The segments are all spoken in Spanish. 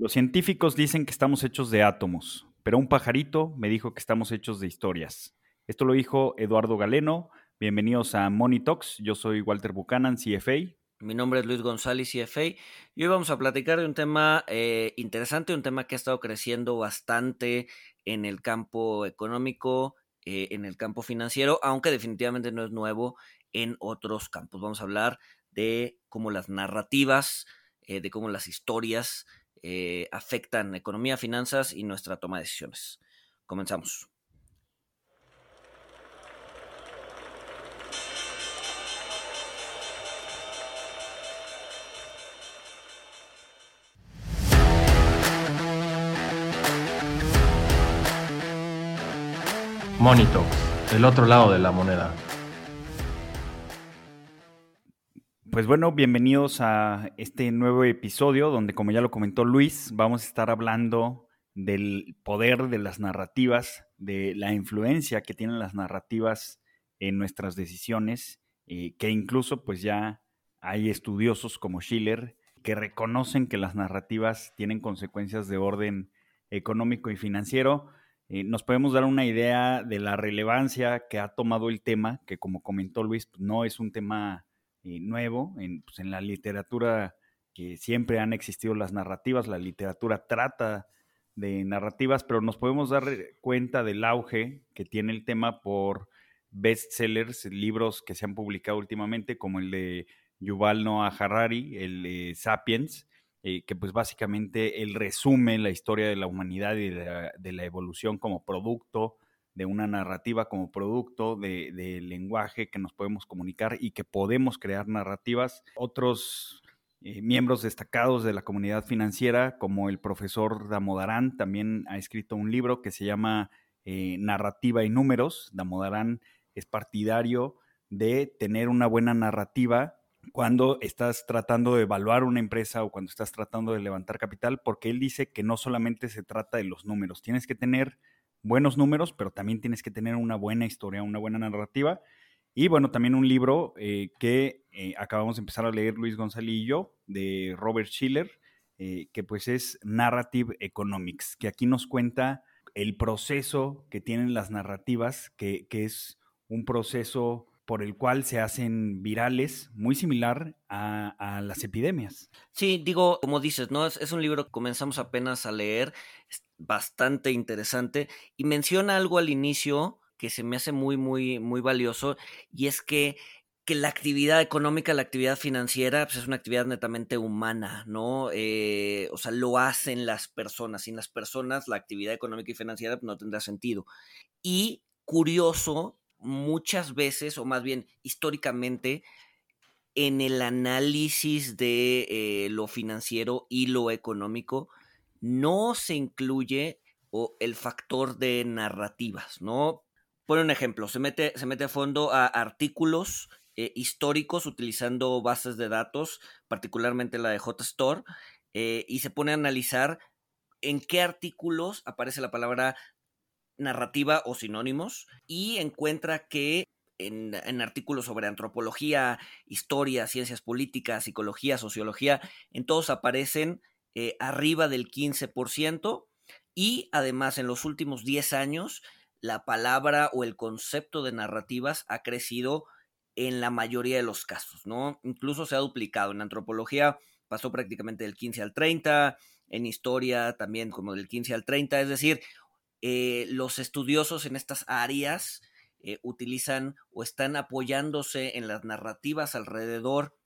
Los científicos dicen que estamos hechos de átomos, pero un pajarito me dijo que estamos hechos de historias. Esto lo dijo Eduardo Galeno. Bienvenidos a Money Talks. Yo soy Walter Buchanan, CFA. Mi nombre es Luis González, CFA, y hoy vamos a platicar de un tema eh, interesante, un tema que ha estado creciendo bastante en el campo económico, eh, en el campo financiero, aunque definitivamente no es nuevo en otros campos. Vamos a hablar de cómo las narrativas, eh, de cómo las historias afectan economía, finanzas y nuestra toma de decisiones. Comenzamos. Monito, el otro lado de la moneda. Pues bueno, bienvenidos a este nuevo episodio donde, como ya lo comentó Luis, vamos a estar hablando del poder de las narrativas, de la influencia que tienen las narrativas en nuestras decisiones, eh, que incluso pues ya hay estudiosos como Schiller que reconocen que las narrativas tienen consecuencias de orden económico y financiero. Eh, nos podemos dar una idea de la relevancia que ha tomado el tema, que como comentó Luis, pues, no es un tema eh, nuevo. En, pues, en, la literatura que siempre han existido las narrativas, la literatura trata de narrativas, pero nos podemos dar cuenta del auge que tiene el tema por bestsellers, libros que se han publicado últimamente, como el de Yuval Noah Harari, el de Sapiens, eh, que pues básicamente él resume la historia de la humanidad y de la, evolución como producto de una narrativa, como producto de lenguaje que nos podemos comunicar y que podemos crear narrativas. Otros eh, miembros destacados de la comunidad financiera, como el profesor Damodarán, también ha escrito un libro que se llama eh, Narrativa y Números. Damodarán es partidario de tener una buena narrativa cuando estás tratando de evaluar una empresa o cuando estás tratando de levantar capital, porque él dice que no solamente se trata de los números, tienes que tener buenos números, pero también tienes que tener una buena historia, una buena narrativa. Y bueno, también un libro eh, que eh, acabamos de empezar a leer Luis González y yo, de Robert Schiller, eh, que pues es Narrative Economics, que aquí nos cuenta el proceso que tienen las narrativas, que, que es un proceso por el cual se hacen virales, muy similar a, las epidemias. Sí, digo, como dices, ¿no? Es, un libro que comenzamos apenas a leer, bastante interesante, y menciona algo al inicio que se me hace muy, muy, muy valioso, y es que que la actividad económica, la actividad financiera, pues es una actividad netamente humana, ¿no? Eh, o sea, lo hacen las personas. Sin las personas, la actividad económica y financiera no tendrá sentido. Y curioso muchas veces, o más bien históricamente, en el análisis de eh, lo financiero y lo económico, no se incluye o el factor de narrativas, ¿no? Por un ejemplo, se mete, se mete a fondo a artículos eh, históricos utilizando bases de datos, particularmente la de JSTOR, eh, y se pone a analizar en qué artículos aparece la palabra narrativa o sinónimos y encuentra que en, artículos sobre antropología, historia, ciencias políticas, psicología, sociología, en todos aparecen eh, arriba del 15% y además en los últimos 10 años la palabra o el concepto de narrativas ha crecido en la mayoría de los casos, ¿no? Incluso se ha duplicado. En antropología pasó prácticamente del 15 al 30, en historia también como del 15 al 30, es decir, eh, los estudiosos en estas áreas eh, utilizan o están apoyándose en las narrativas alrededor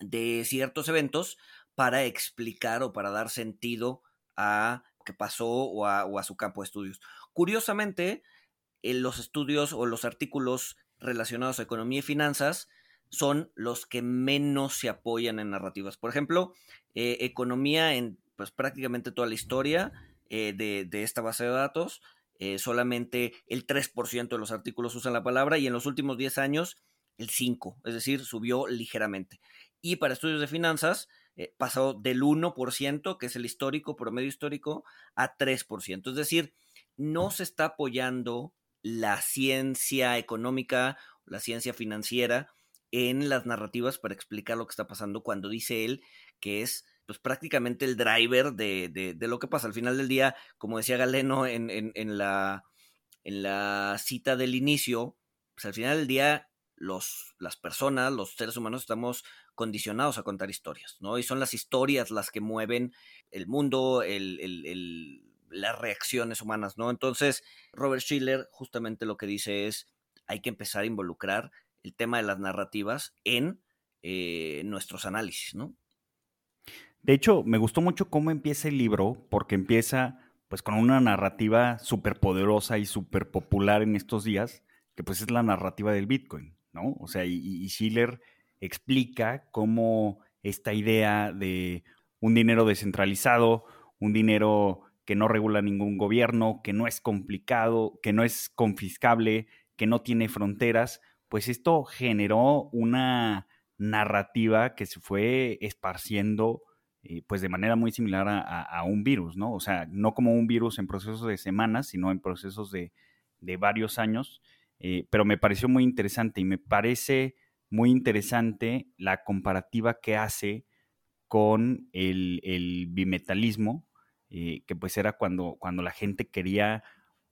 de ciertos eventos para explicar o para dar sentido a lo que pasó o a, su campo de estudios. Curiosamente, los estudios o los artículos relacionados a economía y finanzas son los que menos se apoyan en narrativas. Por ejemplo, eh, economía en pues prácticamente toda la historia eh, de, esta base de datos. Eh, solamente el 3% de los artículos usan la palabra y en los últimos 10 años el 5%, es decir, subió ligeramente. Y para estudios de finanzas eh, pasó del 1%, que es el histórico, promedio histórico, a 3%. Es decir, no se está apoyando la ciencia económica, la ciencia financiera en las narrativas para explicar lo que está pasando cuando dice él que es pues prácticamente el driver de, lo que pasa. Al final del día, como decía Galeno en, en, la, en la cita del inicio, pues al final del día los, las personas, los seres humanos estamos condicionados a contar historias, ¿no? Y son las historias las que mueven el mundo, el, el, las reacciones humanas, ¿no? Entonces, Robert Schiller justamente lo que dice es, hay que empezar a involucrar el tema de las narrativas en eh, nuestros análisis, ¿no? De hecho, me gustó mucho cómo empieza el libro, porque empieza pues con una narrativa súper poderosa y súper popular en estos días, que pues es la narrativa del Bitcoin, ¿no? O sea, y, Schiller explica cómo esta idea de un dinero descentralizado, un dinero que no regula ningún gobierno, que no es complicado, que no es confiscable, que no tiene fronteras, pues esto generó una narrativa que se fue esparciendo pues de manera muy similar a, un virus, ¿no? O sea, no como un virus en procesos de semanas, sino en procesos de, varios años, eh, pero me pareció muy interesante y me parece muy interesante la comparativa que hace con el, bimetalismo, eh, que pues era cuando, cuando la gente quería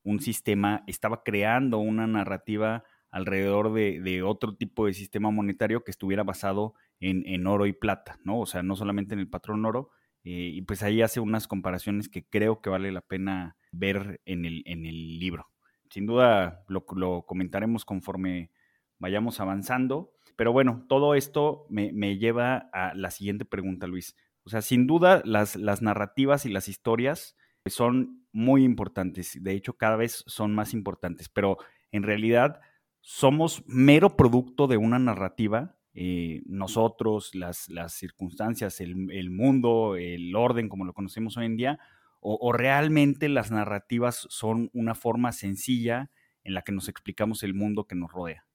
un sistema, estaba creando una narrativa alrededor de, otro tipo de sistema monetario que estuviera basado en, oro y plata, ¿no? O sea, no solamente en el patrón oro. Eh, y pues ahí hace unas comparaciones que creo que vale la pena ver en el, en el libro. Sin duda lo, comentaremos conforme vayamos avanzando. Pero bueno, todo esto me, lleva a la siguiente pregunta, Luis. O sea, sin duda las, las narrativas y las historias son muy importantes. De hecho, cada vez son más importantes. Pero en realidad somos mero producto de una narrativa eh, nosotros, las, circunstancias, el, el, mundo, el orden como lo conocemos hoy en día, o, realmente las narrativas son una forma sencilla en la que nos explicamos el mundo que nos rodea.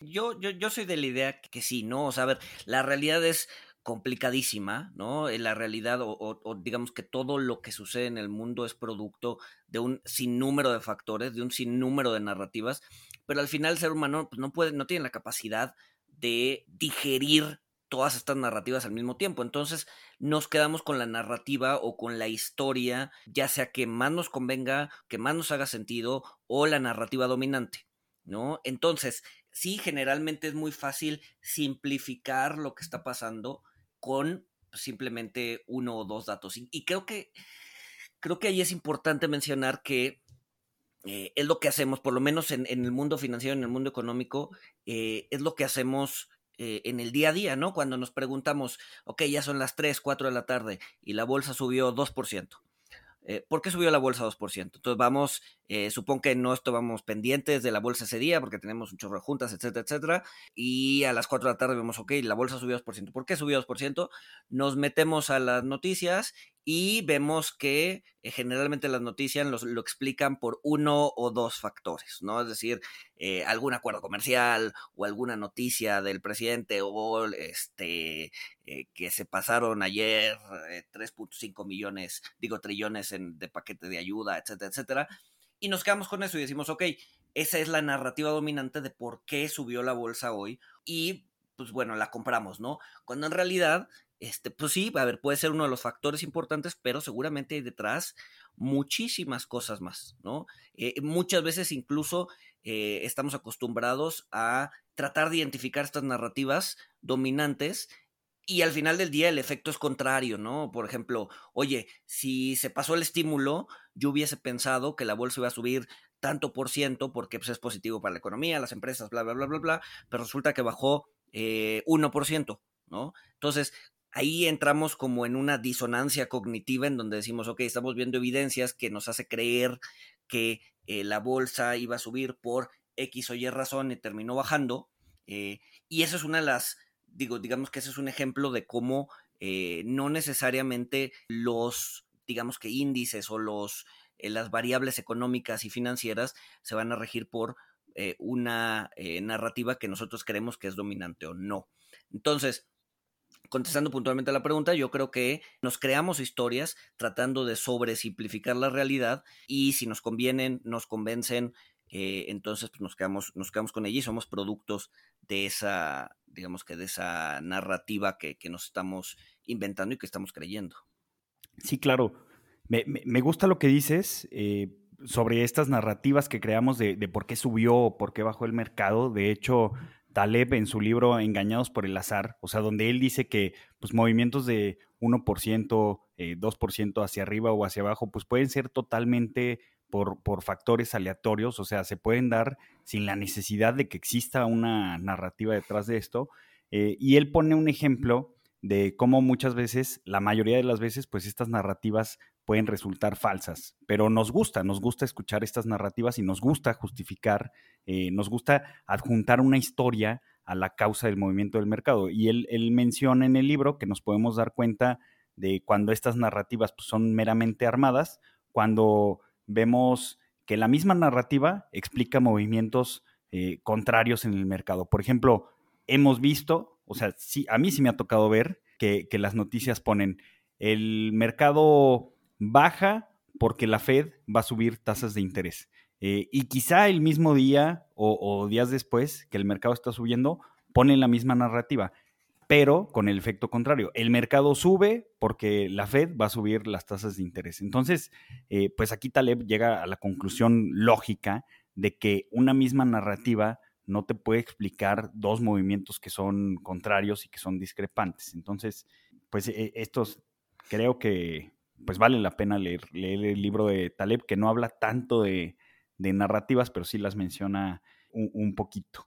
Yo, yo, yo soy de la idea que sí, ¿no? O sea, a ver, la realidad es complicadísima, ¿no? Eh, la realidad, o, o, digamos que todo lo que sucede en el mundo es producto de un sinnúmero de factores, de un sinnúmero de narrativas, pero al final el ser humano pues, no puede, no tiene la capacidad de digerir todas estas narrativas al mismo tiempo. Entonces nos quedamos con la narrativa o con la historia, ya sea que más nos convenga, que más nos haga sentido o la narrativa dominante, ¿no? Entonces, sí, generalmente es muy fácil simplificar lo que está pasando con simplemente uno o dos datos. Y, creo que creo que ahí es importante mencionar que eh, es lo que hacemos, por lo menos en, el mundo financiero, en el mundo económico, eh, es lo que hacemos eh, en el día a día, ¿no? Cuando nos preguntamos, ok, ya son las 3, 4 de la tarde y la bolsa subió 2%. Eh, ¿Por qué subió la bolsa 2%? Entonces vamos, eh, supongo que no estábamos pendientes de la bolsa ese día porque tenemos un chorro de juntas, etcétera, etcétera. Y a las 4 de la tarde vemos, ok, la bolsa subió 2%. ¿Por qué subió 2%? Nos metemos a las noticias y vemos que eh, generalmente las noticias lo explican por uno o dos factores, ¿no? Es decir, eh, algún acuerdo comercial o alguna noticia del presidente o este eh, que se pasaron ayer 3.5 millones, digo trillones en, de paquete de ayuda, etcétera, etcétera. Y nos quedamos con eso y decimos, ok, esa es la narrativa dominante de por qué subió la bolsa hoy y pues bueno, la compramos, ¿no? Cuando en realidad este, pues sí, a ver, puede ser uno de los factores importantes, pero seguramente hay detrás muchísimas cosas más, ¿no? Eh, muchas veces incluso eh, estamos acostumbrados a tratar de identificar estas narrativas dominantes y al final del día el efecto es contrario, ¿no? Por ejemplo, oye, si se pasó el estímulo, yo hubiese pensado que la bolsa iba a subir tanto por ciento porque pues, es positivo para la economía, las empresas, bla, bla, bla, bla, bla, pero resulta que bajó eh, 1%, ¿no? Entonces, ahí entramos como en una disonancia cognitiva en donde decimos, ok, estamos viendo evidencias que nos hace creer que eh, la bolsa iba a subir por X o Y razón y terminó bajando. Eh, y eso es una de las, digo, digamos que ese es un ejemplo de cómo eh, no necesariamente los, digamos que índices o los, las variables económicas y financieras se van a regir por una narrativa que nosotros creemos que es dominante o no. Entonces, contestando puntualmente a la pregunta, yo creo que nos creamos historias tratando de sobresimplificar la realidad y si nos convienen, nos convencen, eh, entonces pues, nos, quedamos, nos quedamos con ella y somos productos de esa, digamos que de esa narrativa que, nos estamos inventando y que estamos creyendo. Sí, claro. Me, gusta lo que dices eh, sobre estas narrativas que creamos de, de, por qué subió o por qué bajó el mercado. De hecho, Taleb en su libro Engañados por el azar, o sea, donde él dice que pues, movimientos de 1%, 2% eh, hacia arriba o hacia abajo, pues pueden ser totalmente por, por, factores aleatorios, o sea, se pueden dar sin la necesidad de que exista una narrativa detrás de esto. Eh, y él pone un ejemplo de cómo muchas veces, la mayoría de las veces, pues estas narrativas pueden resultar falsas, pero nos gusta, nos gusta escuchar estas narrativas y nos gusta justificar, eh, nos gusta adjuntar una historia a la causa del movimiento del mercado. Y él, menciona en el libro que nos podemos dar cuenta de cuando estas narrativas pues, son meramente armadas, cuando vemos que la misma narrativa explica movimientos eh, contrarios en el mercado. Por ejemplo, hemos visto, o sea, sí, a mí sí me ha tocado ver que, las noticias ponen el mercado baja porque la Fed va a subir tasas de interés. Eh, y quizá el mismo día o, días después que el mercado está subiendo, ponen la misma narrativa, pero con el efecto contrario. El mercado sube porque la Fed va a subir las tasas de interés. Entonces, eh, pues aquí Taleb llega a la conclusión lógica de que una misma narrativa no te puede explicar dos movimientos que son contrarios y que son discrepantes. Entonces, pues e, estos creo que pues vale la pena leer, leer el libro de Taleb, que no habla tanto de, narrativas, pero sí las menciona un, poquito,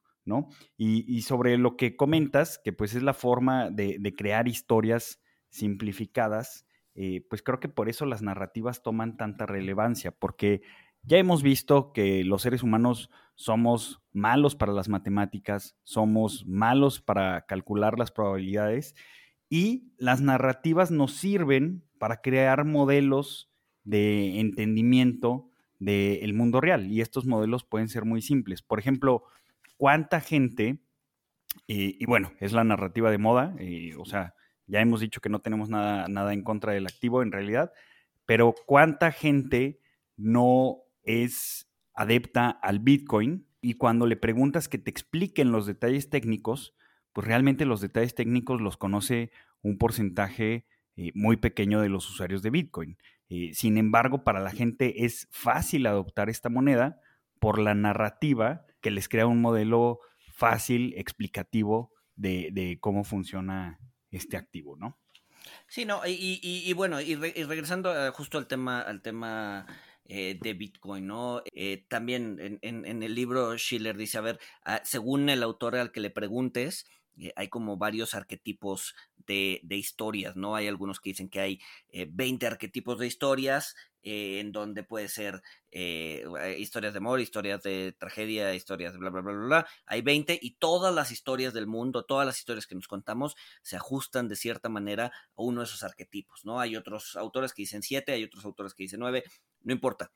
Y, sobre lo que comentas, que pues es la forma de, crear historias simplificadas, eh, pues creo que por eso las narrativas toman tanta relevancia, porque ya hemos visto que los seres humanos somos malos para las matemáticas, somos malos para calcular las probabilidades y las narrativas nos sirven para crear modelos de entendimiento del mundo real. Y estos modelos pueden ser muy simples. Por ejemplo, ¿cuánta gente, y bueno, es la narrativa de moda, o sea, ya hemos dicho que no tenemos nada, nada en contra del activo en realidad, pero ¿cuánta gente no es adepta al Bitcoin? Y cuando le preguntas que te expliquen los detalles técnicos, pues realmente los detalles técnicos los conoce un porcentaje eh, muy pequeño de los usuarios de Bitcoin. Eh, sin embargo, para la gente es fácil adoptar esta moneda por la narrativa que les crea un modelo fácil, explicativo de, cómo funciona este activo, ¿no? Sí, no, y, bueno, y, regresando eh, justo al tema, al tema de Bitcoin, ¿no? también en, el libro Schiller dice, a ver, ah, según el autor al que le preguntes, hay como varios arquetipos de, historias, ¿no? Hay algunos que dicen que hay 20 eh, arquetipos de historias, eh, en donde puede ser eh, historias de amor, historias de tragedia, historias de bla, bla, bla, bla, bla. Hay 20 y todas las historias del mundo, todas las historias que nos contamos se ajustan de cierta manera a uno de esos arquetipos, ¿no? Hay otros autores que dicen 7, hay otros autores que dicen 9, no importa.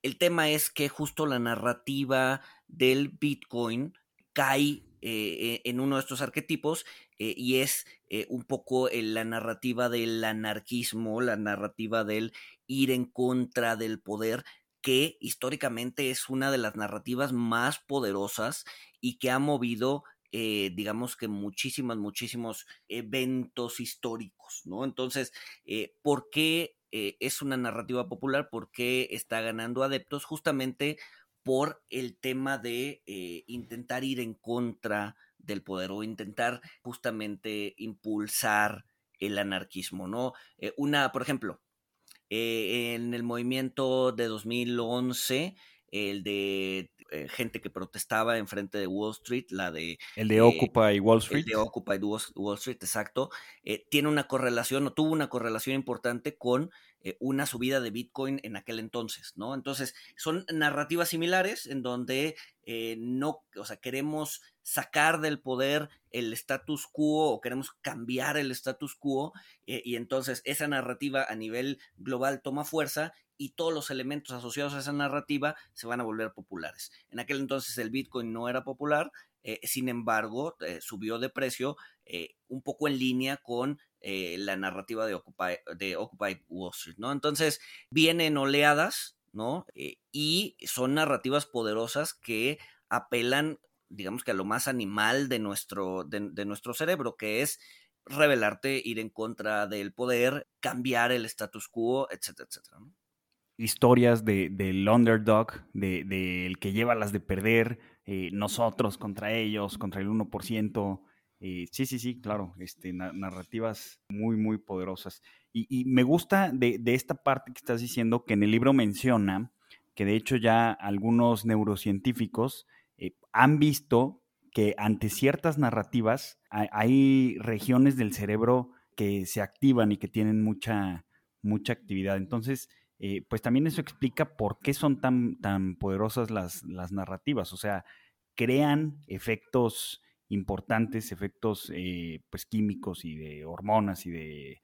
El tema es que justo la narrativa del Bitcoin cae eh, en uno de estos arquetipos eh, y es eh, un poco la narrativa del anarquismo, la narrativa del ir en contra del poder, que históricamente es una de las narrativas más poderosas y que ha movido digamos que muchísimos, muchísimos eventos históricos, ¿no? Entonces, ¿por qué es una narrativa popular? ¿Por qué está ganando adeptos? Justamente por el tema de eh, intentar ir en contra del poder o intentar justamente impulsar el anarquismo, ¿no? Eh, una, por ejemplo, eh, en el movimiento de 2011, el de gente que protestaba enfrente de Wall Street, la de... El de Occupy Wall Street. El de Occupy Wall Street, exacto. tiene una correlación o tuvo una correlación importante con eh, una subida de Bitcoin en aquel entonces, ¿no? Entonces, son narrativas similares en donde eh, no, o sea, queremos sacar del poder el status quo o queremos cambiar el status quo eh, y entonces esa narrativa a nivel global toma fuerza y todos los elementos asociados a esa narrativa se van a volver populares. En aquel entonces el Bitcoin no era popular, sin embargo, subió de precio un poco en línea con eh, la narrativa de Occupy, de Occupy Wall Street, ¿no? Entonces, vienen oleadas, ¿no? Eh, y son narrativas poderosas que apelan digamos que a lo más animal de nuestro, de, nuestro cerebro, que es rebelarte, ir en contra del poder, cambiar el status quo, etcétera, etcétera. Historias de, del underdog, del de, que lleva las de perder, eh, nosotros contra ellos, contra el 1%. Eh, sí, sí, sí, claro, este, narrativas muy, muy poderosas. Y, me gusta de, de, esta parte que estás diciendo que en el libro menciona que de hecho ya algunos neurocientíficos eh, han visto que ante ciertas narrativas hay, regiones del cerebro que se activan y que tienen mucha, mucha actividad. Entonces, eh, pues también eso explica por qué son tan, tan poderosas las, las narrativas. O sea, crean efectos importantes, efectos eh, pues químicos y de hormonas y de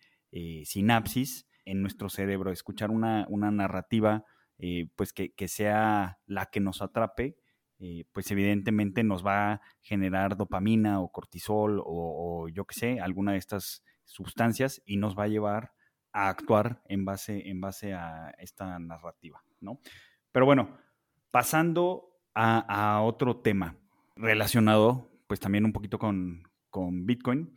sinapsis en nuestro cerebro. Escuchar una, una narrativa eh, pues que, sea la que nos atrape, eh, pues evidentemente nos va a generar dopamina o cortisol o, yo qué sé, alguna de estas sustancias y nos va a llevar a actuar en base, en base a esta narrativa, ¿no? Pero bueno, pasando a, otro tema relacionado, pues también un poquito con, con Bitcoin.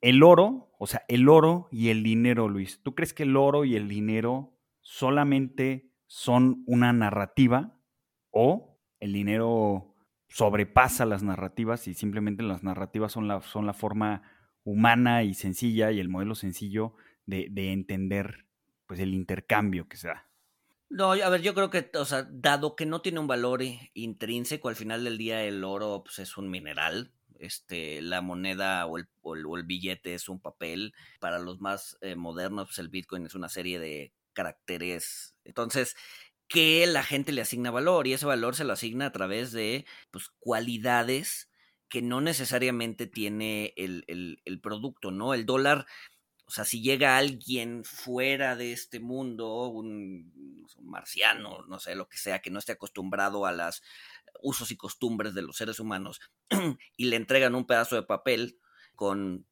El oro, o sea, el oro y el dinero, Luis. ¿Tú crees que el oro y el dinero solamente son una narrativa o el dinero sobrepasa las narrativas y simplemente las narrativas son la, son la forma humana y sencilla y el modelo sencillo de, entender pues el intercambio que se da. No, a ver, yo creo que, o sea, dado que no tiene un valor intrínseco, al final del día el oro pues, es un mineral, este, la moneda o el, o el, billete es un papel, para los más eh, modernos pues, el Bitcoin es una serie de caracteres. Entonces, que la gente le asigna valor y ese valor se lo asigna a través de pues, cualidades que no necesariamente tiene el, el, producto, ¿no? El dólar, o sea, si llega alguien fuera de este mundo, un, marciano, no sé, lo que sea, que no esté acostumbrado a los usos y costumbres de los seres humanos y le entregan un pedazo de papel con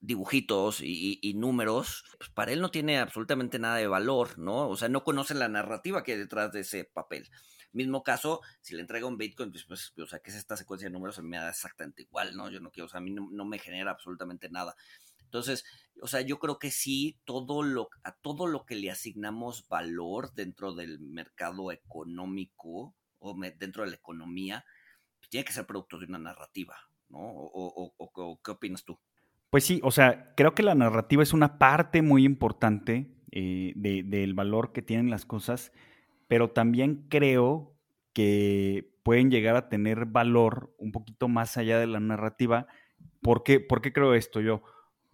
dibujitos y, números, pues para él no tiene absolutamente nada de valor, ¿no? O sea, no conoce la narrativa que hay detrás de ese papel. Mismo caso, si le entrega un Bitcoin, pues, pues o sea, ¿qué es esta secuencia de números? A mí me da exactamente igual, ¿no? Yo no quiero, o sea, a mí no, me genera absolutamente nada. Entonces, o sea, yo creo que sí, todo lo, a todo lo que le asignamos valor dentro del mercado económico o dentro de la economía, pues tiene que ser producto de una narrativa, ¿no? o ¿Qué opinas tú? Pues sí, o sea, creo que la narrativa es una parte muy importante eh, del valor que tienen las cosas, pero también creo que pueden llegar a tener valor un poquito más allá de la narrativa. ¿Por qué, ¿Por qué creo esto yo?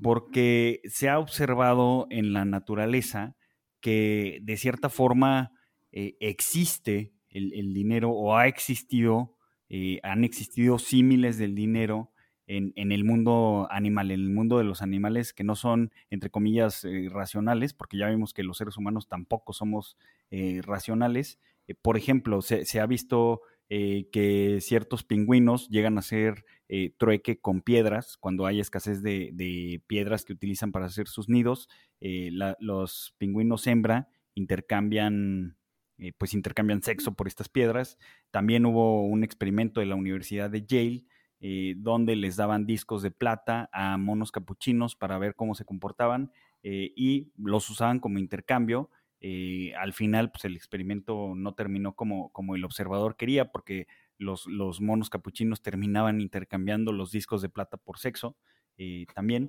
Porque se ha observado en la naturaleza que de cierta forma eh, existe el, dinero o ha existido, eh, han existido símiles del dinero en, el mundo animal, en el mundo de los animales que no son, entre comillas, eh, racionales, porque ya vimos que los seres humanos tampoco somos racionales. Por ejemplo, se, ha visto que ciertos pingüinos llegan a hacer trueque con piedras cuando hay escasez de, piedras que utilizan para hacer sus nidos. los pingüinos hembra intercambian pues intercambian sexo por estas piedras. También hubo un experimento de la Universidad de Yale eh, donde les daban discos de plata a monos capuchinos para ver cómo se comportaban eh, y los usaban como intercambio. Eh, al final, pues el experimento no terminó como, como el observador quería, porque los, los, monos capuchinos terminaban intercambiando los discos de plata por sexo. también,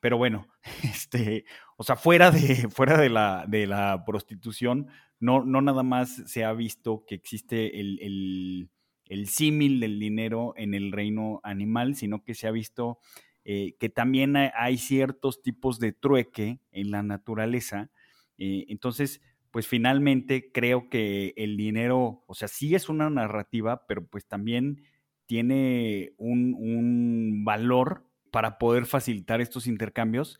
pero bueno, este, o sea, fuera de, fuera de la, de la prostitución, no, no nada más se ha visto que existe el el símil del dinero en el reino animal, sino que se ha visto eh, que también hay ciertos tipos de trueque en la naturaleza. Entonces, pues finalmente creo que el dinero, o sea, sí es una narrativa, pero pues también tiene un, un valor para poder facilitar estos intercambios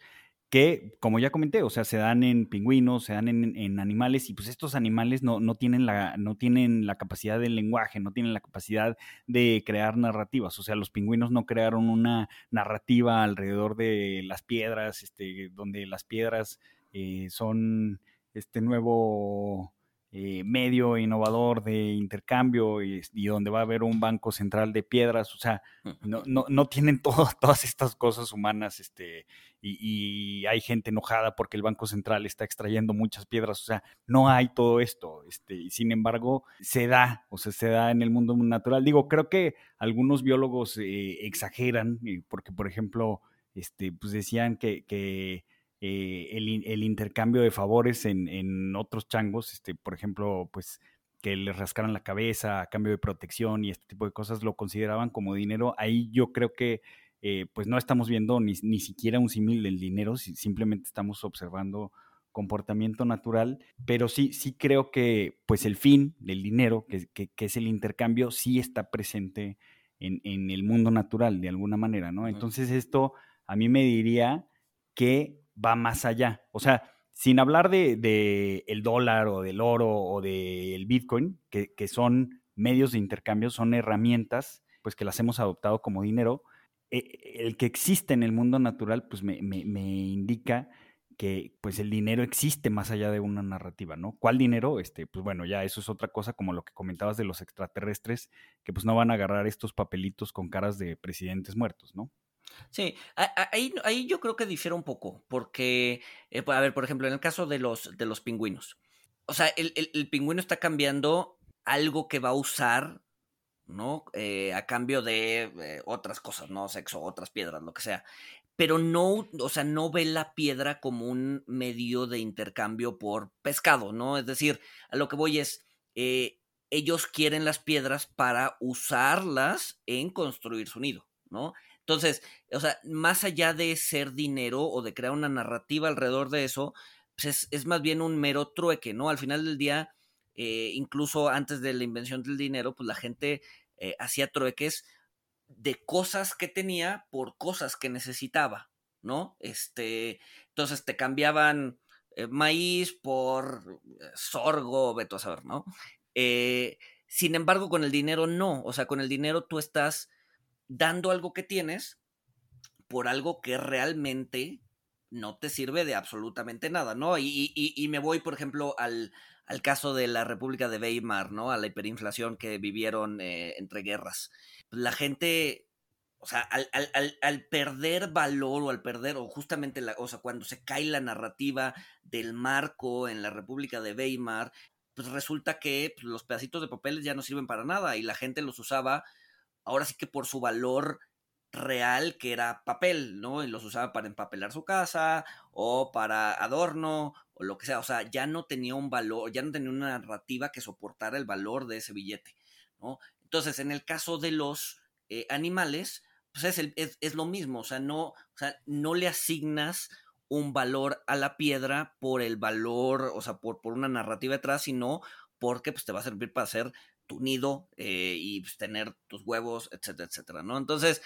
que, como ya comenté, o sea, se dan en pingüinos, se dan en, animales, y pues estos animales no, no, tienen la, no tienen la capacidad del lenguaje, no tienen la capacidad de crear narrativas. O sea, los pingüinos no crearon una narrativa alrededor de las piedras, este, donde las piedras eh, son este nuevo eh, medio innovador de intercambio y, donde va a haber un banco central de piedras, o sea, no, no, no tienen todas estas cosas humanas, este, y, hay gente enojada porque el Banco Central está extrayendo muchas piedras, o sea, no hay todo esto, este, y sin embargo, se da, o sea, se da en el mundo natural. Digo, creo que algunos biólogos eh, exageran, porque, por ejemplo, este, pues decían que, que eh, el, intercambio de favores en, otros changos, este, por ejemplo, pues que les rascaran la cabeza a cambio de protección y este tipo de cosas lo consideraban como dinero. Ahí yo creo que eh, pues no estamos viendo ni, ni siquiera un símil del dinero, simplemente estamos observando comportamiento natural, pero sí, sí creo que pues el fin del dinero, que, que, es el intercambio, sí está presente en, en, el mundo natural de alguna manera, ¿no? Entonces esto a mí me diría que va más allá. O sea, sin hablar de, el dólar o del oro o del Bitcoin, que, son medios de intercambio, son herramientas, pues que las hemos adoptado como dinero. E, el que existe en el mundo natural, pues me, indica que pues el dinero existe más allá de una narrativa, ¿no? ¿Cuál dinero? Este, pues bueno, ya eso es otra cosa, como lo que comentabas de los extraterrestres, que pues no van a agarrar estos papelitos con caras de presidentes muertos, ¿no? Sí, ahí, ahí yo creo que difiere un poco, porque, eh, a ver, por ejemplo, en el caso de los, de los pingüinos, o sea, el, el, pingüino está cambiando algo que va a usar, ¿no? Eh, a cambio de eh, otras cosas, ¿no? Sexo, otras piedras, lo que sea. Pero no, o sea, no ve la piedra como un medio de intercambio por pescado, ¿no? Es decir, a lo que voy es, ellos quieren las piedras para usarlas en construir su nido, ¿no? Entonces, o sea, más allá de ser dinero o de crear una narrativa alrededor de eso, pues es, más bien un mero trueque, ¿no? Al final del día, eh, incluso antes de la invención del dinero, pues la gente eh, hacía trueques de cosas que tenía por cosas que necesitaba, ¿no? Este, entonces te cambiaban eh, maíz por sorgo, veto a saber, ¿no? sin embargo, con el dinero no, o sea, con el dinero tú estás dando algo que tienes por algo que realmente no te sirve de absolutamente nada, ¿no? Y, me voy, por ejemplo, al, caso de la República de Weimar, ¿no? A la hiperinflación que vivieron eh, entre guerras. La gente, o sea, al, perder valor o al perder, o justamente, la, o sea, cuando se cae la narrativa del marco en la República de Weimar, pues resulta que pues, los pedacitos de papel ya no sirven para nada y la gente los usaba ahora sí que por su valor real que era papel, ¿no? Y los usaba para empapelar su casa o para adorno o lo que sea, o sea, ya no tenía un valor, ya no tenía una narrativa que soportara el valor de ese billete, ¿no? Entonces, en el caso de los eh, animales, pues es, lo mismo, o sea, no, o sea, no le asignas un valor a la piedra por el valor, o sea, por, por una narrativa detrás, sino porque pues, te va a servir para hacer tu nido eh, y pues, tener tus huevos, etcétera, etcétera, ¿no? Entonces,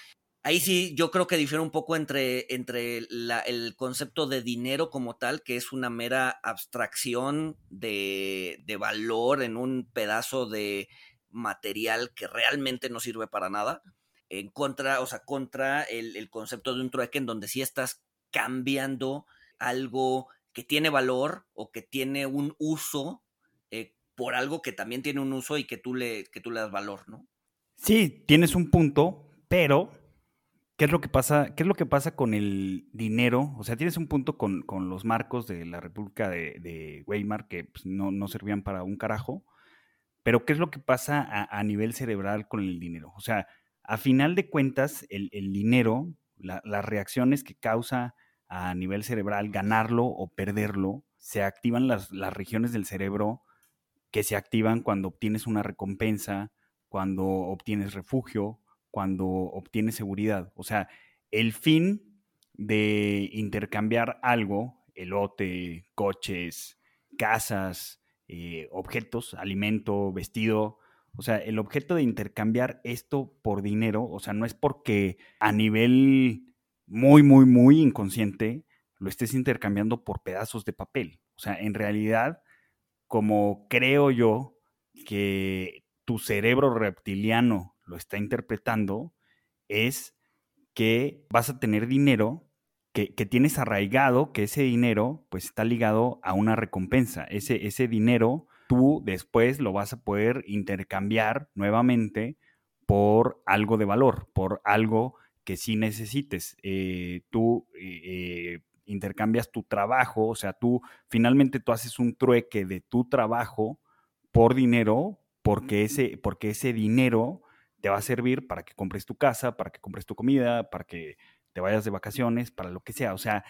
ahí sí yo creo que difiere un poco entre, entre el concepto de dinero como tal, que es una mera abstracción de, valor en un pedazo de material que realmente no sirve para nada, en contra, o sea, contra el, el concepto de un trueque en donde sí estás cambiando algo que tiene valor o que tiene un uso por algo que también tiene un uso y que tú le, que tú le das valor, ¿no? Sí, tienes un punto, pero ¿qué es lo que pasa, qué es lo que pasa con el dinero? O sea, tienes un punto con, los marcos de la República de, Weimar que pues, no, servían para un carajo, pero ¿qué es lo que pasa a, nivel cerebral con el dinero? O sea, a final de cuentas, el, dinero, las reacciones que causa a nivel cerebral ganarlo o perderlo, se activan las, las regiones del cerebro que se activan cuando obtienes una recompensa, cuando obtienes refugio, cuando obtienes seguridad. O sea, el fin de intercambiar algo, elote, coches, casas, eh, objetos, alimento, vestido, o sea, el objeto de intercambiar esto por dinero, o sea, no es porque a nivel muy, muy, muy inconsciente lo estés intercambiando por pedazos de papel. O sea, en realidad como creo yo que tu cerebro reptiliano lo está interpretando, es que vas a tener dinero que, tienes arraigado, que ese dinero pues está ligado a una recompensa. Ese, ese dinero tú después lo vas a poder intercambiar nuevamente por algo de valor, por algo que sí necesites. Eh, tú eh, intercambias tu trabajo, o sea, tú finalmente tú haces un trueque de tu trabajo por dinero, porque ese, porque ese dinero te va a servir para que compres tu casa, para que compres tu comida, para que te vayas de vacaciones, para lo que sea. O sea,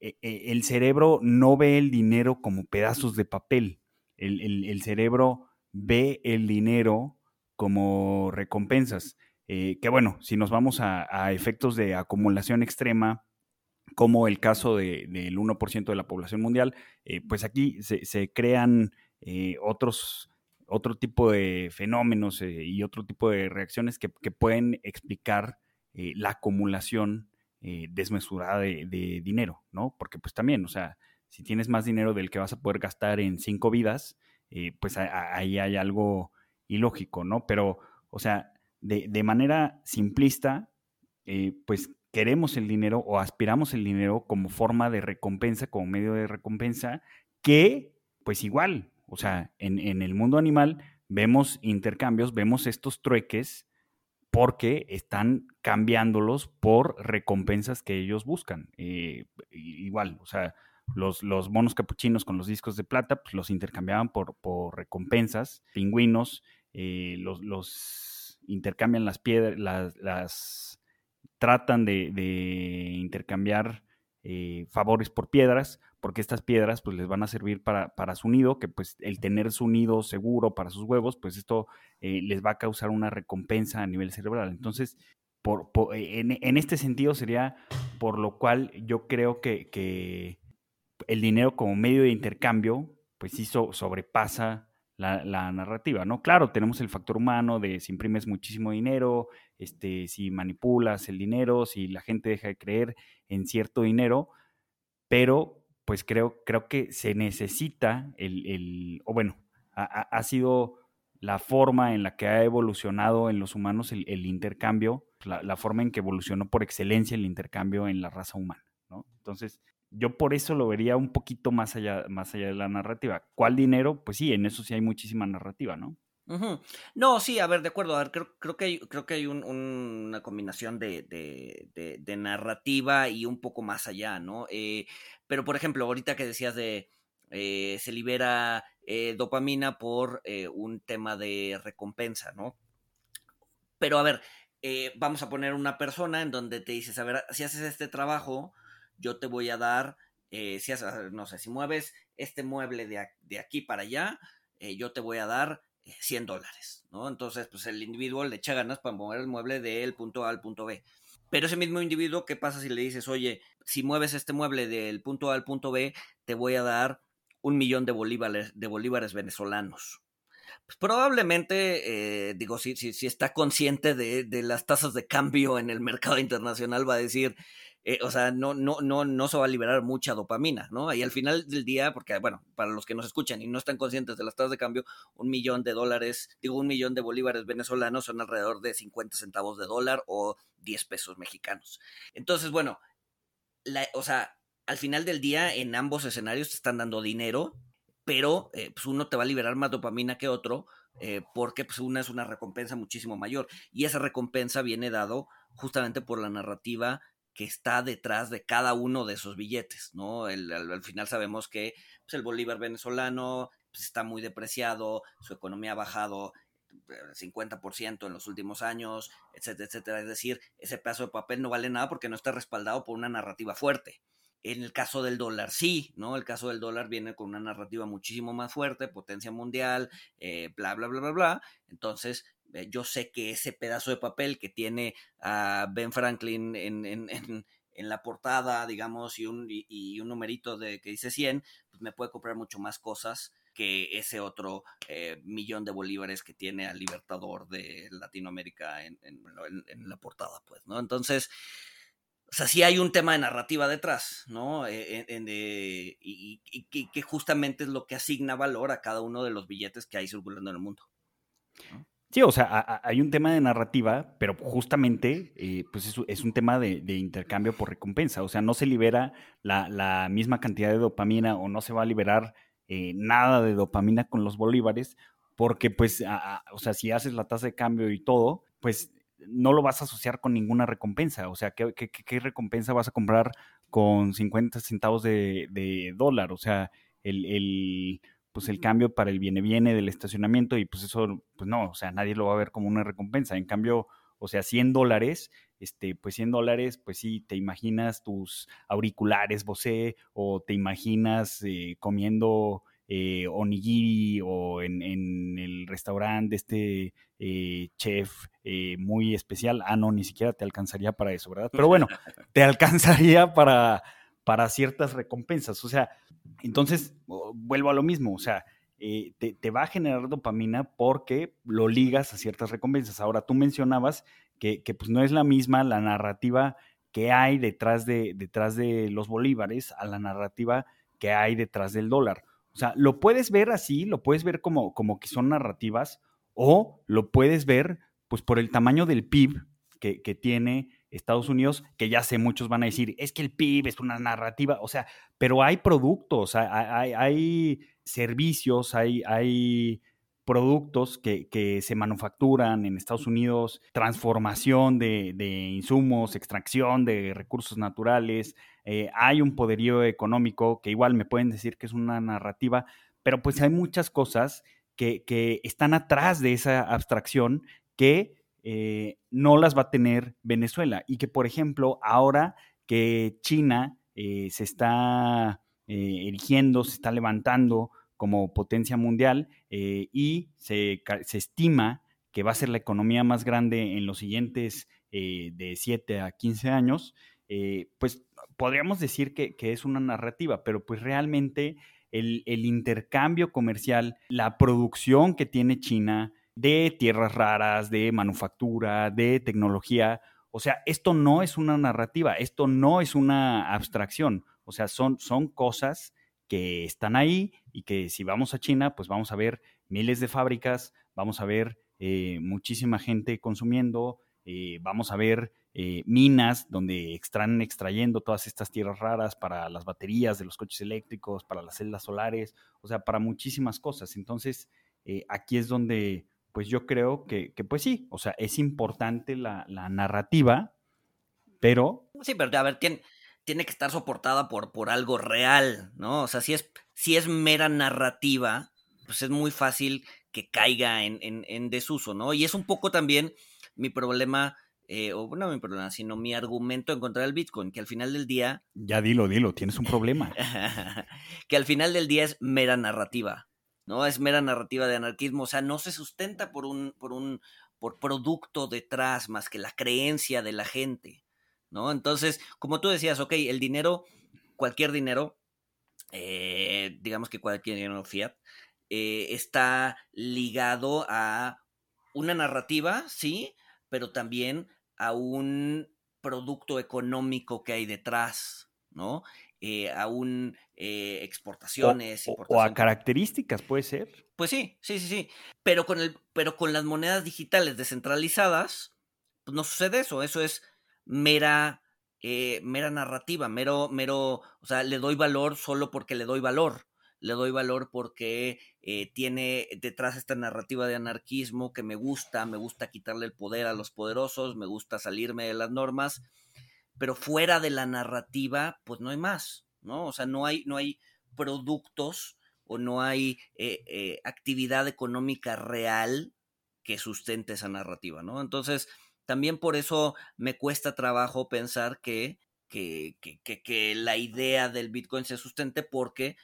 e, e, el cerebro no ve el dinero como pedazos de papel. El, cerebro ve el dinero como recompensas. Eh, que bueno, si nos vamos a, efectos de acumulación extrema, como el caso del 1% de la población mundial, eh, pues aquí se, crean eh, otros, otro tipo de fenómenos y otro tipo de reacciones que, pueden explicar la acumulación desmesurada de, de, dinero, ¿no? Porque pues también, o sea, si tienes más dinero del que vas a poder gastar en cinco vidas, eh, pues ahí hay algo ilógico, ¿no? Pero, o sea, de, manera simplista, eh, pues queremos el dinero o aspiramos el dinero como forma de recompensa, como medio de recompensa, que pues igual, o sea, en, el mundo animal vemos intercambios, vemos estos trueques porque están cambiándolos por recompensas que ellos buscan. Eh, igual, o sea, los, los monos capuchinos con los discos de plata, pues los intercambiaban por, por recompensas, pingüinos, eh, los, los, intercambian las piedras, las, tratan de, de intercambiar eh, favores por piedras, porque estas piedras pues les van a servir para, su nido, que pues el tener su nido seguro para sus huevos, pues esto eh, les va a causar una recompensa a nivel cerebral. Entonces, por, en, en, este sentido sería por lo cual yo creo que, el dinero como medio de intercambio, pues sí sobrepasa la, narrativa, ¿no? Claro, tenemos el factor humano de si imprimes muchísimo dinero, este, si manipulas el dinero, si la gente deja de creer en cierto dinero, pero pues creo, creo que se necesita el, o bueno, ha, sido la forma en la que ha evolucionado en los humanos el, intercambio, la, la, forma en que evolucionó por excelencia el intercambio en la raza humana, ¿no? Entonces, yo por eso lo vería un poquito más allá, más allá de la narrativa. ¿Cuál dinero? Pues sí, en eso sí hay muchísima narrativa, ¿no? No, sí, a ver, de acuerdo. A ver, creo, creo que hay, creo que hay una combinación de, narrativa y un poco más allá, ¿no? Eh, pero, por ejemplo, ahorita que decías de eh, se libera eh, dopamina por un tema de recompensa, ¿no? Pero, a ver, vamos a poner una persona en donde te dices, a ver, si haces este trabajo, yo te voy a dar, si no sé, si mueves este mueble de, aquí para allá, yo te voy a dar 100 eh, dólares, ¿no? Entonces, pues el individuo le echa ganas para mover el mueble del punto A al punto B. Pero ese mismo individuo, ¿qué pasa si le dices, oye, si mueves este mueble del punto A al punto B, te voy a dar un millón de bolívares, de bolívares venezolanos? Pues probablemente, digo, si, si, está consciente de, de, las tasas de cambio en el mercado internacional, va a decir, eh, o sea, no, no, no, no se va a liberar mucha dopamina, ¿no? Y al final del día, porque, bueno, para los que nos escuchan y no están conscientes de las tasas de cambio, un millón de dólares, digo, un millón de bolívares venezolanos son alrededor de 50 centavos de dólar o 10 pesos mexicanos. Entonces, bueno, o sea, al final del día, en ambos escenarios te están dando dinero, pero eh, pues uno te va a liberar más dopamina que otro, eh, porque pues una es una recompensa muchísimo mayor. Y esa recompensa viene dado justamente por la narrativa que está detrás de cada uno de esos billetes, ¿no? al, final sabemos que pues, el bolívar venezolano pues, está muy depreciado, su economía ha bajado 50% eh, en los últimos años, etcétera, etcétera. Es decir, ese pedazo de papel no vale nada porque no está respaldado por una narrativa fuerte. En el caso del dólar, sí, ¿no? El caso del dólar viene con una narrativa muchísimo más fuerte, potencia mundial, eh, bla, bla, bla, bla, bla. Entonces, yo sé que ese pedazo de papel que tiene a Ben Franklin en, en, en, la portada, digamos, y un, y, un numerito de que dice 100, pues me puede comprar mucho más cosas que ese otro eh, millón de bolívares que tiene al Libertador de Latinoamérica en, la portada, pues, ¿no? Entonces, o sea, sí hay un tema de narrativa detrás, ¿no? Eh, y, y, que justamente es lo que asigna valor a cada uno de los billetes que hay circulando en el mundo. Sí, o sea, hay un tema de narrativa, pero justamente eh, pues es, un tema de, intercambio por recompensa. O sea, no se libera la, misma cantidad de dopamina o no se va a liberar eh, nada de dopamina con los bolívares, porque pues, o sea, si haces la tasa de cambio y todo, pues no lo vas a asociar con ninguna recompensa. O sea, ¿qué, recompensa vas a comprar con 50 centavos de, dólar? O sea, el, pues el cambio para el viene-viene del estacionamiento y pues eso, pues no, o sea, nadie lo va a ver como una recompensa. En cambio, o sea, 100 dólares, este, pues 100 dólares, pues sí, te imaginas tus auriculares Bose o te imaginas eh, comiendo eh, onigiri o en, el restaurante de este eh, chef eh, muy especial. Ah, no, ni siquiera te alcanzaría para eso, ¿verdad? Pero bueno, te alcanzaría para, para ciertas recompensas. O sea, entonces, vuelvo a lo mismo, o sea, te, te, va a generar dopamina porque lo ligas a ciertas recompensas. Ahora, tú mencionabas que, pues no es la misma la narrativa que hay detrás de, detrás de los bolívares a la narrativa que hay detrás del dólar. O sea, lo puedes ver así, lo puedes ver como, como que son narrativas, o lo puedes ver pues por el tamaño del PIB que, tiene Estados Unidos, que ya sé, muchos van a decir, es que el PIB es una narrativa, o sea, pero hay productos, hay, hay, servicios, hay, productos que, se manufacturan en Estados Unidos, transformación de, insumos, extracción de recursos naturales, eh, hay un poderío económico que igual me pueden decir que es una narrativa, pero pues hay muchas cosas que están atrás de esa abstracción que eh, no las va a tener Venezuela. Y que, por ejemplo, ahora que China eh, se está erigiendo, se está levantando como potencia mundial y se, se, estima que va a ser la economía más grande en los siguientes de 7 a 15 años, pues podríamos decir que, es una narrativa, pero pues realmente el, intercambio comercial, la producción que tiene China de tierras raras, de manufactura, de tecnología, o sea, esto no es una narrativa, esto no es una abstracción, o sea, son, son cosas que están ahí y que si vamos a China, pues vamos a ver miles de fábricas, vamos a ver eh, muchísima gente consumiendo, eh, vamos a ver eh, minas donde están extrayendo todas estas tierras raras para las baterías de los coches eléctricos, para las celdas solares, o sea, para muchísimas cosas. Entonces, aquí es donde, pues yo creo que, pues sí, o sea, es importante la, narrativa, pero... Sí, pero a ver, tiene, tiene que estar soportada por, por algo real, ¿no? O sea, si es, si es mera narrativa, pues es muy fácil que caiga en, en, en desuso, ¿no? Y es un poco también mi problema eh, o no mi problema, sino mi argumento en contra del Bitcoin, que al final del día... Ya dilo, dilo, tienes un problema. que al final del día es mera narrativa, ¿no? Es mera narrativa de anarquismo, o sea, no se sustenta por un, por un, por producto detrás más que la creencia de la gente, ¿no? Entonces, como tú decías, ok, el dinero, cualquier dinero, eh, digamos que cualquier dinero fiat, eh, está ligado a una narrativa, sí, pero también a un producto económico que hay detrás, ¿no? Eh, a un eh, exportaciones. O, a características, puede ser. Pues sí, sí, sí, sí. Pero con, el, pero con las monedas digitales descentralizadas, pues no sucede eso. Eso es mera, eh, mera narrativa, mero, mero, o sea, le doy valor solo porque le doy valor le doy valor porque eh, tiene detrás esta narrativa de anarquismo que me gusta, me gusta quitarle el poder a los poderosos, me gusta salirme de las normas, pero fuera de la narrativa, pues no hay más, ¿no? O sea, no hay, no hay productos o no hay eh, eh, actividad económica real que sustente esa narrativa, ¿no? Entonces, también por eso me cuesta trabajo pensar que que, que, que, la idea del Bitcoin se sustente porque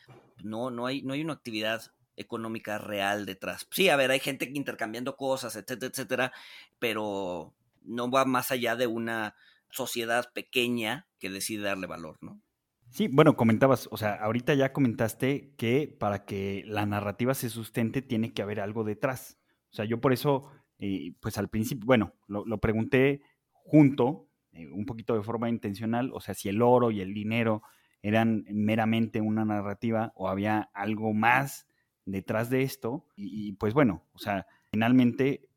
no, no, hay, no hay una actividad económica real detrás. Sí, a ver, hay gente intercambiando cosas, etcétera, etcétera, pero no va más allá de una sociedad pequeña que decide darle valor, ¿no? Sí, bueno, comentabas, o sea, ahorita ya comentaste que para que la narrativa se sustente tiene que haber algo detrás. O sea, yo por eso, eh, pues al principio, bueno, lo, pregunté junto eh, un poquito de forma intencional, o sea, si el oro y el dinero eran meramente una narrativa o había algo más detrás de esto. Y, pues bueno, o sea, finalmente,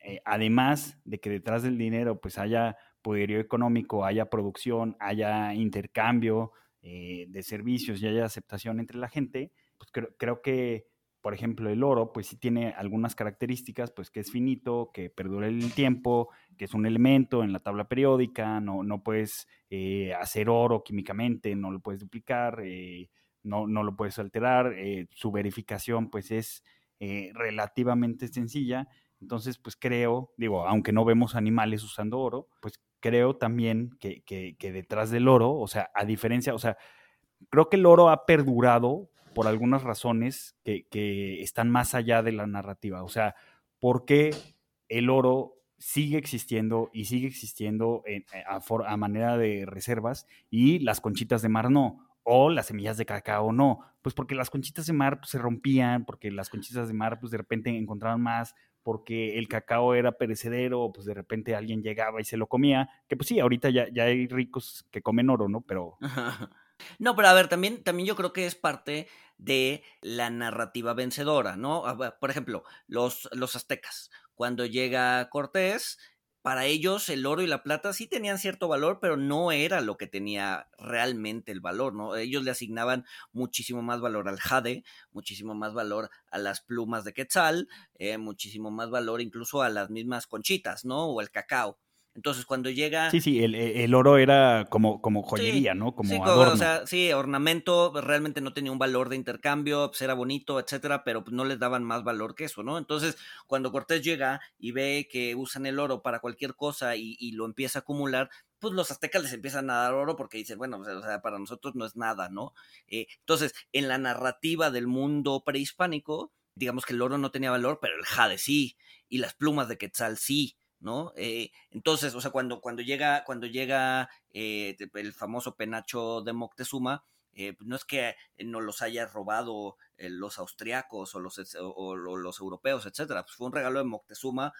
eh, además de que detrás del dinero pues haya poderío económico, haya producción, haya intercambio eh, de servicios y haya aceptación entre la gente, pues creo, creo que por ejemplo, el oro, pues sí tiene algunas características, pues que es finito, que perdura el tiempo, que es un elemento en la tabla periódica, no, no puedes eh, hacer oro químicamente, no lo puedes duplicar, eh, no, no, lo puedes alterar, su verificación pues es relativamente sencilla. Entonces, pues creo, digo, aunque no vemos animales usando oro, pues creo también que, que, que detrás del oro, o sea, a diferencia, o sea, creo que el oro ha perdurado por algunas razones que, están más allá de la narrativa. O sea, ¿por qué el oro sigue existiendo y sigue existiendo eh, a, manera de reservas y las conchitas de mar no? O las semillas de cacao no. Pues porque las conchitas de mar pues, se rompían, porque las conchitas de mar pues de repente encontraban más, porque el cacao era perecedero, pues de repente alguien llegaba y se lo comía, que pues sí, ahorita ya, ya hay ricos que comen oro, ¿no? Pero, no, pero a ver, también, también yo creo que es parte de la narrativa vencedora, ¿no? Por ejemplo, los, los aztecas. Cuando llega Cortés, para ellos el oro y la plata sí tenían cierto valor, pero no era lo que tenía realmente el valor, ¿no? Ellos le asignaban muchísimo más valor al jade, muchísimo más valor a las plumas de quetzal, eh, muchísimo más valor incluso a las mismas conchitas, ¿no? O al cacao. Entonces, cuando llega. Sí, sí, el, e, oro era como, como joyería, ¿no? Como sí, adorno. O sea, sí, ornamento, pues, realmente no tenía un valor de intercambio, pues era bonito, etcétera, pero pues, no les daban más valor que eso, ¿no? Entonces, cuando Cortés llega y ve que usan el oro para cualquier cosa y, lo empieza a acumular, pues los aztecas les empiezan a dar oro porque dicen, bueno, o sea, para nosotros no es nada, ¿no? Eh, entonces, en la narrativa del mundo prehispánico, digamos que el oro no tenía valor, pero el jade sí, y las plumas de Quetzal sí. ¿No? Eh, entonces, o sea, cuando, cuando llega, cuando llega eh, el famoso penacho de Moctezuma, eh, no es que no los haya robado los austriacos o los, o, los europeos, etcétera, pues fue un regalo de Moctezuma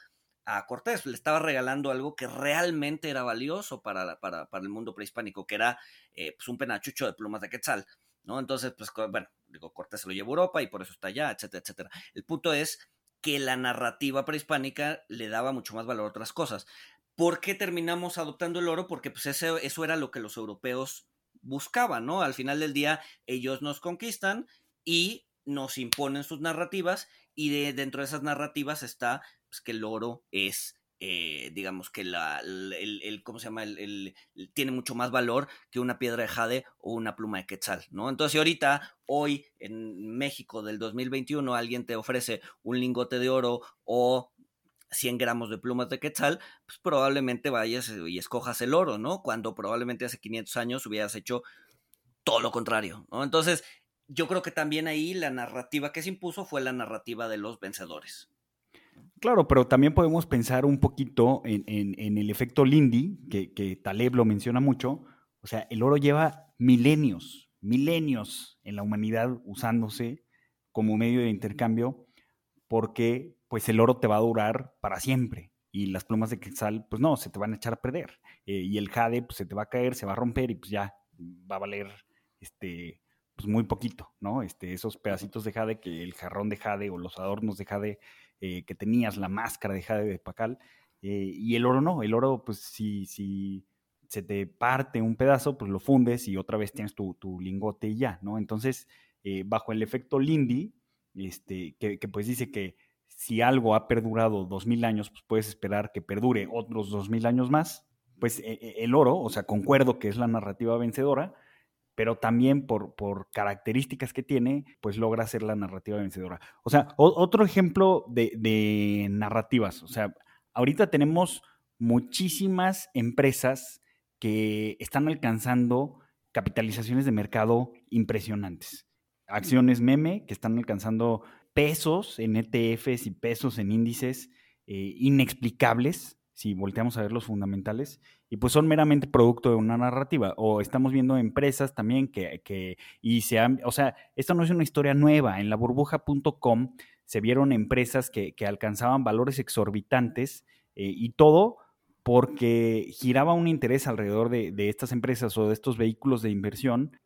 a Cortés, le estaba regalando algo que realmente era valioso para, para, para el mundo prehispánico, que era pues un penachucho de plumas de quetzal, ¿no? Entonces, pues bueno, digo, Cortés se lo llevó a Europa y por eso está allá, etcétera, etcétera. El punto es que la narrativa prehispánica le daba mucho más valor a otras cosas. ¿Por qué terminamos adoptando el oro? Porque pues eso, eso era lo que los europeos buscaban, ¿no? Al final del día ellos nos conquistan y nos imponen sus narrativas y de, dentro de esas narrativas está pues, que el oro es eh, digamos que la, el, ¿cómo se llama? El, tiene mucho más valor que una piedra de jade o una pluma de quetzal, ¿no? Entonces, ahorita, hoy en México del 2021, alguien te ofrece un lingote de oro o 100 gramos de plumas de quetzal, pues probablemente vayas y escojas el oro, ¿no? Cuando probablemente hace 500 años hubieras hecho todo lo contrario, ¿no? Entonces, yo creo que también ahí la narrativa que se impuso fue la narrativa de los vencedores. Claro, pero también podemos pensar un poquito en, el efecto Lindy, que, Taleb lo menciona mucho. O sea, el oro lleva milenios, milenios en la humanidad usándose como medio de intercambio, porque pues el oro te va a durar para siempre y las plumas de quetzal, pues no, se te van a echar a perder. Eh, y el jade, pues se te va a caer, se va a romper y pues ya va a valer este, pues muy poquito, ¿no? Este, esos pedacitos de jade que el jarrón de jade o los adornos de jade eh, que tenías, la máscara de jade de Pacal, eh, y el oro no, el oro, pues si, si se te parte un pedazo, pues lo fundes y otra vez tienes tu, lingote y ya, ¿no? Entonces, eh, bajo el efecto Lindy, este, que, pues dice que si algo ha perdurado dos mil años, pues puedes esperar que perdure otros dos mil años más, pues e, e, el oro, o sea, concuerdo que es la narrativa vencedora, pero también por, por características que tiene, pues logra ser la narrativa vencedora. O sea, otro ejemplo de, narrativas, o sea, ahorita tenemos muchísimas empresas que están alcanzando capitalizaciones de mercado impresionantes. Acciones meme que están alcanzando pesos en ETFs y pesos en índices eh, inexplicables, si volteamos a ver los fundamentales, y pues son meramente producto de una narrativa. O estamos viendo empresas también que, que y se han, o sea, esto no es una historia nueva. En la burbuja.com se vieron empresas que, que, alcanzaban valores exorbitantes eh, y todo porque giraba un interés alrededor de, de estas empresas o de estos vehículos de inversión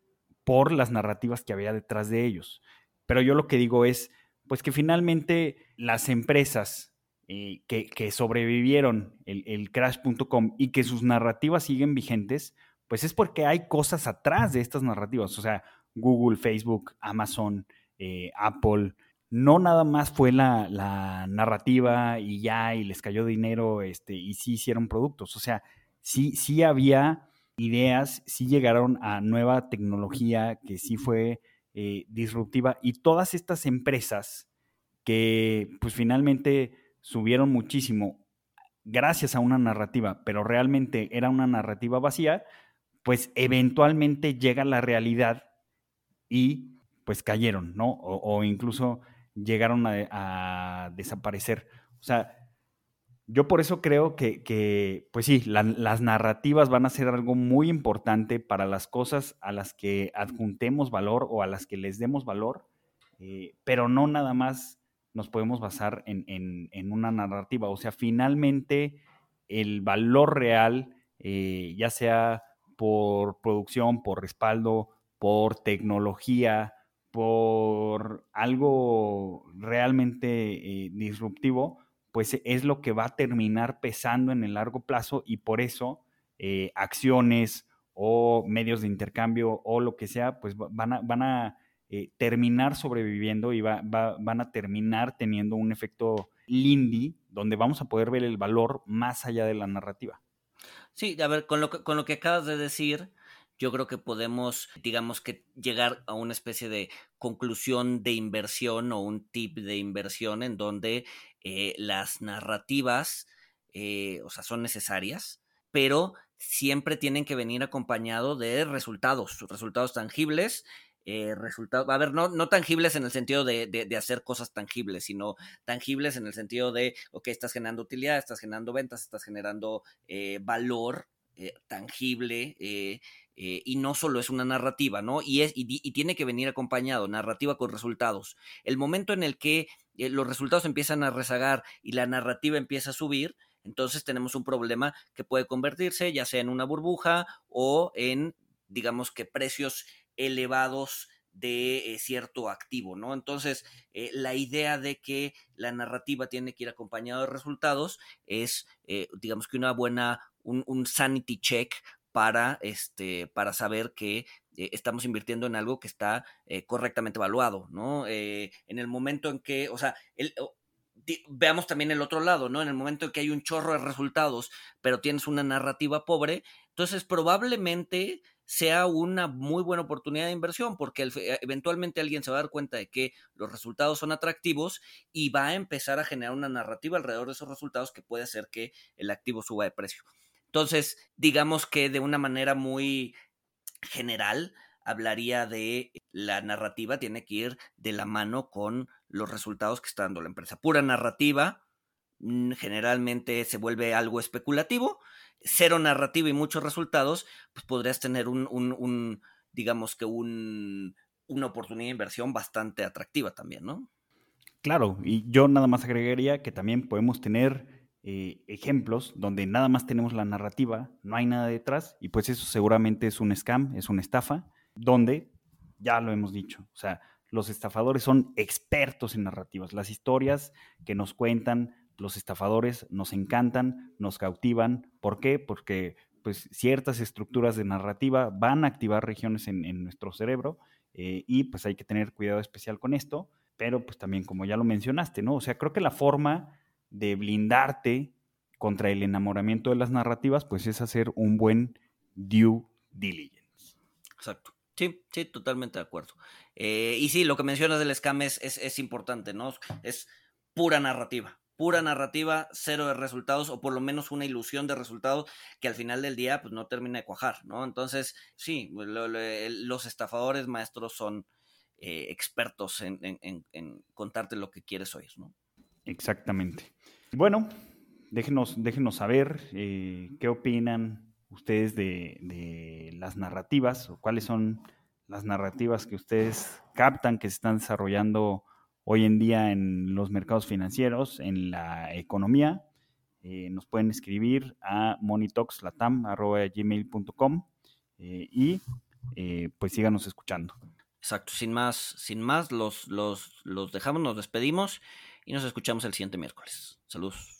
por las narrativas que había detrás de ellos. Pero yo lo que digo es, pues que finalmente las empresas eh, que, sobrevivieron el, crash.com y que sus narrativas siguen vigentes, pues es porque hay cosas atrás de estas narrativas. O sea, Google, Facebook, Amazon, eh, Apple, no nada más fue la, narrativa y ya, y les cayó dinero, este, y sí hicieron productos. O sea, sí, sí había ideas, sí llegaron a nueva tecnología que sí fue eh, disruptiva, y todas estas empresas que pues finalmente subieron muchísimo gracias a una narrativa, pero realmente era una narrativa vacía, pues eventualmente llega la realidad y pues cayeron, ¿no? O, incluso llegaron a, desaparecer. O sea, yo por eso creo que, pues sí, las narrativas van a ser algo muy importante para las cosas a las que adjuntemos valor o a las que les demos valor, eh, pero no nada más nos podemos basar en, una narrativa. O sea, finalmente el valor real, eh, ya sea por producción, por respaldo, por tecnología, por algo realmente eh, disruptivo, pues es lo que va a terminar pesando en el largo plazo y por eso eh, acciones o medios de intercambio o lo que sea, pues van a, van a eh, terminar sobreviviendo y va, van a terminar teniendo un efecto Lindy, donde vamos a poder ver el valor más allá de la narrativa. Sí, a ver, con lo que, con lo que acabas de decir, yo creo que podemos, digamos que llegar a una especie de conclusión de inversión o un tip de inversión en donde eh, las narrativas, eh, o sea, son necesarias, pero siempre tienen que venir acompañado de resultados, resultados tangibles eh, resultados, a ver, no, no tangibles en el sentido de, de, hacer cosas tangibles, sino tangibles en el sentido de, ok, estás generando utilidad, estás generando ventas, estás generando eh, valor eh, tangible y no solo es una narrativa, ¿no? Y, es, y, tiene que venir acompañado, narrativa con resultados. El momento en el que los resultados empiezan a rezagar y la narrativa empieza a subir, entonces tenemos un problema que puede convertirse ya sea en una burbuja o en, digamos que precios elevados de eh, cierto activo, ¿no? Entonces, eh, la idea de que la narrativa tiene que ir acompañado de resultados es, eh, digamos que una buena, un, sanity check para, este, para saber que estamos invirtiendo en algo que está correctamente evaluado, ¿no? en el momento en que, o sea, veamos también el otro lado, ¿no? En el momento en que hay un chorro de resultados, pero tienes una narrativa pobre, entonces probablemente sea una muy buena oportunidad de inversión porque eventualmente alguien se va a dar cuenta de que los resultados son atractivos y va a empezar a generar una narrativa alrededor de esos resultados que puede hacer que el activo suba de precio. Entonces, digamos que de una manera muy general, hablaría de la narrativa tiene que ir de la mano con los resultados que está dando la empresa. Pura narrativa mm, generalmente se vuelve algo especulativo cero narrativa y muchos resultados, pues podrías tener un, un, digamos que un, una oportunidad de inversión bastante atractiva también, ¿no? Claro, y yo nada más agregaría que también podemos tener eh, ejemplos donde nada más tenemos la narrativa, no hay nada detrás, y pues eso seguramente es un scam, es una estafa, donde, ya lo hemos dicho, o sea, los estafadores son expertos en narrativas, las historias que nos cuentan los estafadores nos encantan, nos cautivan. ¿Por qué? Porque pues, ciertas estructuras de narrativa van a activar regiones en, nuestro cerebro eh, y pues hay que tener cuidado especial con esto, pero pues también como ya lo mencionaste, ¿no? O sea, creo que la forma de blindarte contra el enamoramiento de las narrativas, pues es hacer un buen due diligence. Exacto. Sí, sí, totalmente de acuerdo. Eh, y sí, lo que mencionas del scam es, es importante, ¿no? Es pura narrativa pura narrativa, cero de resultados, o por lo menos una ilusión de resultados que al final del día pues no termina de cuajar, ¿no? Entonces, sí, los estafadores maestros son eh, expertos en, contarte lo que quieres oír, ¿no? Exactamente. Bueno, déjenos, déjenos saber eh, qué opinan ustedes de, de las narrativas, o cuáles son las narrativas que ustedes captan que se están desarrollando hoy en día en los mercados financieros, en la economía. Eh, nos pueden escribir a monitoxlatam.gmail.com eh, y eh, pues síganos escuchando. Exacto, sin más, sin más, los, los, los dejamos, nos despedimos y nos escuchamos el siguiente miércoles. Saludos.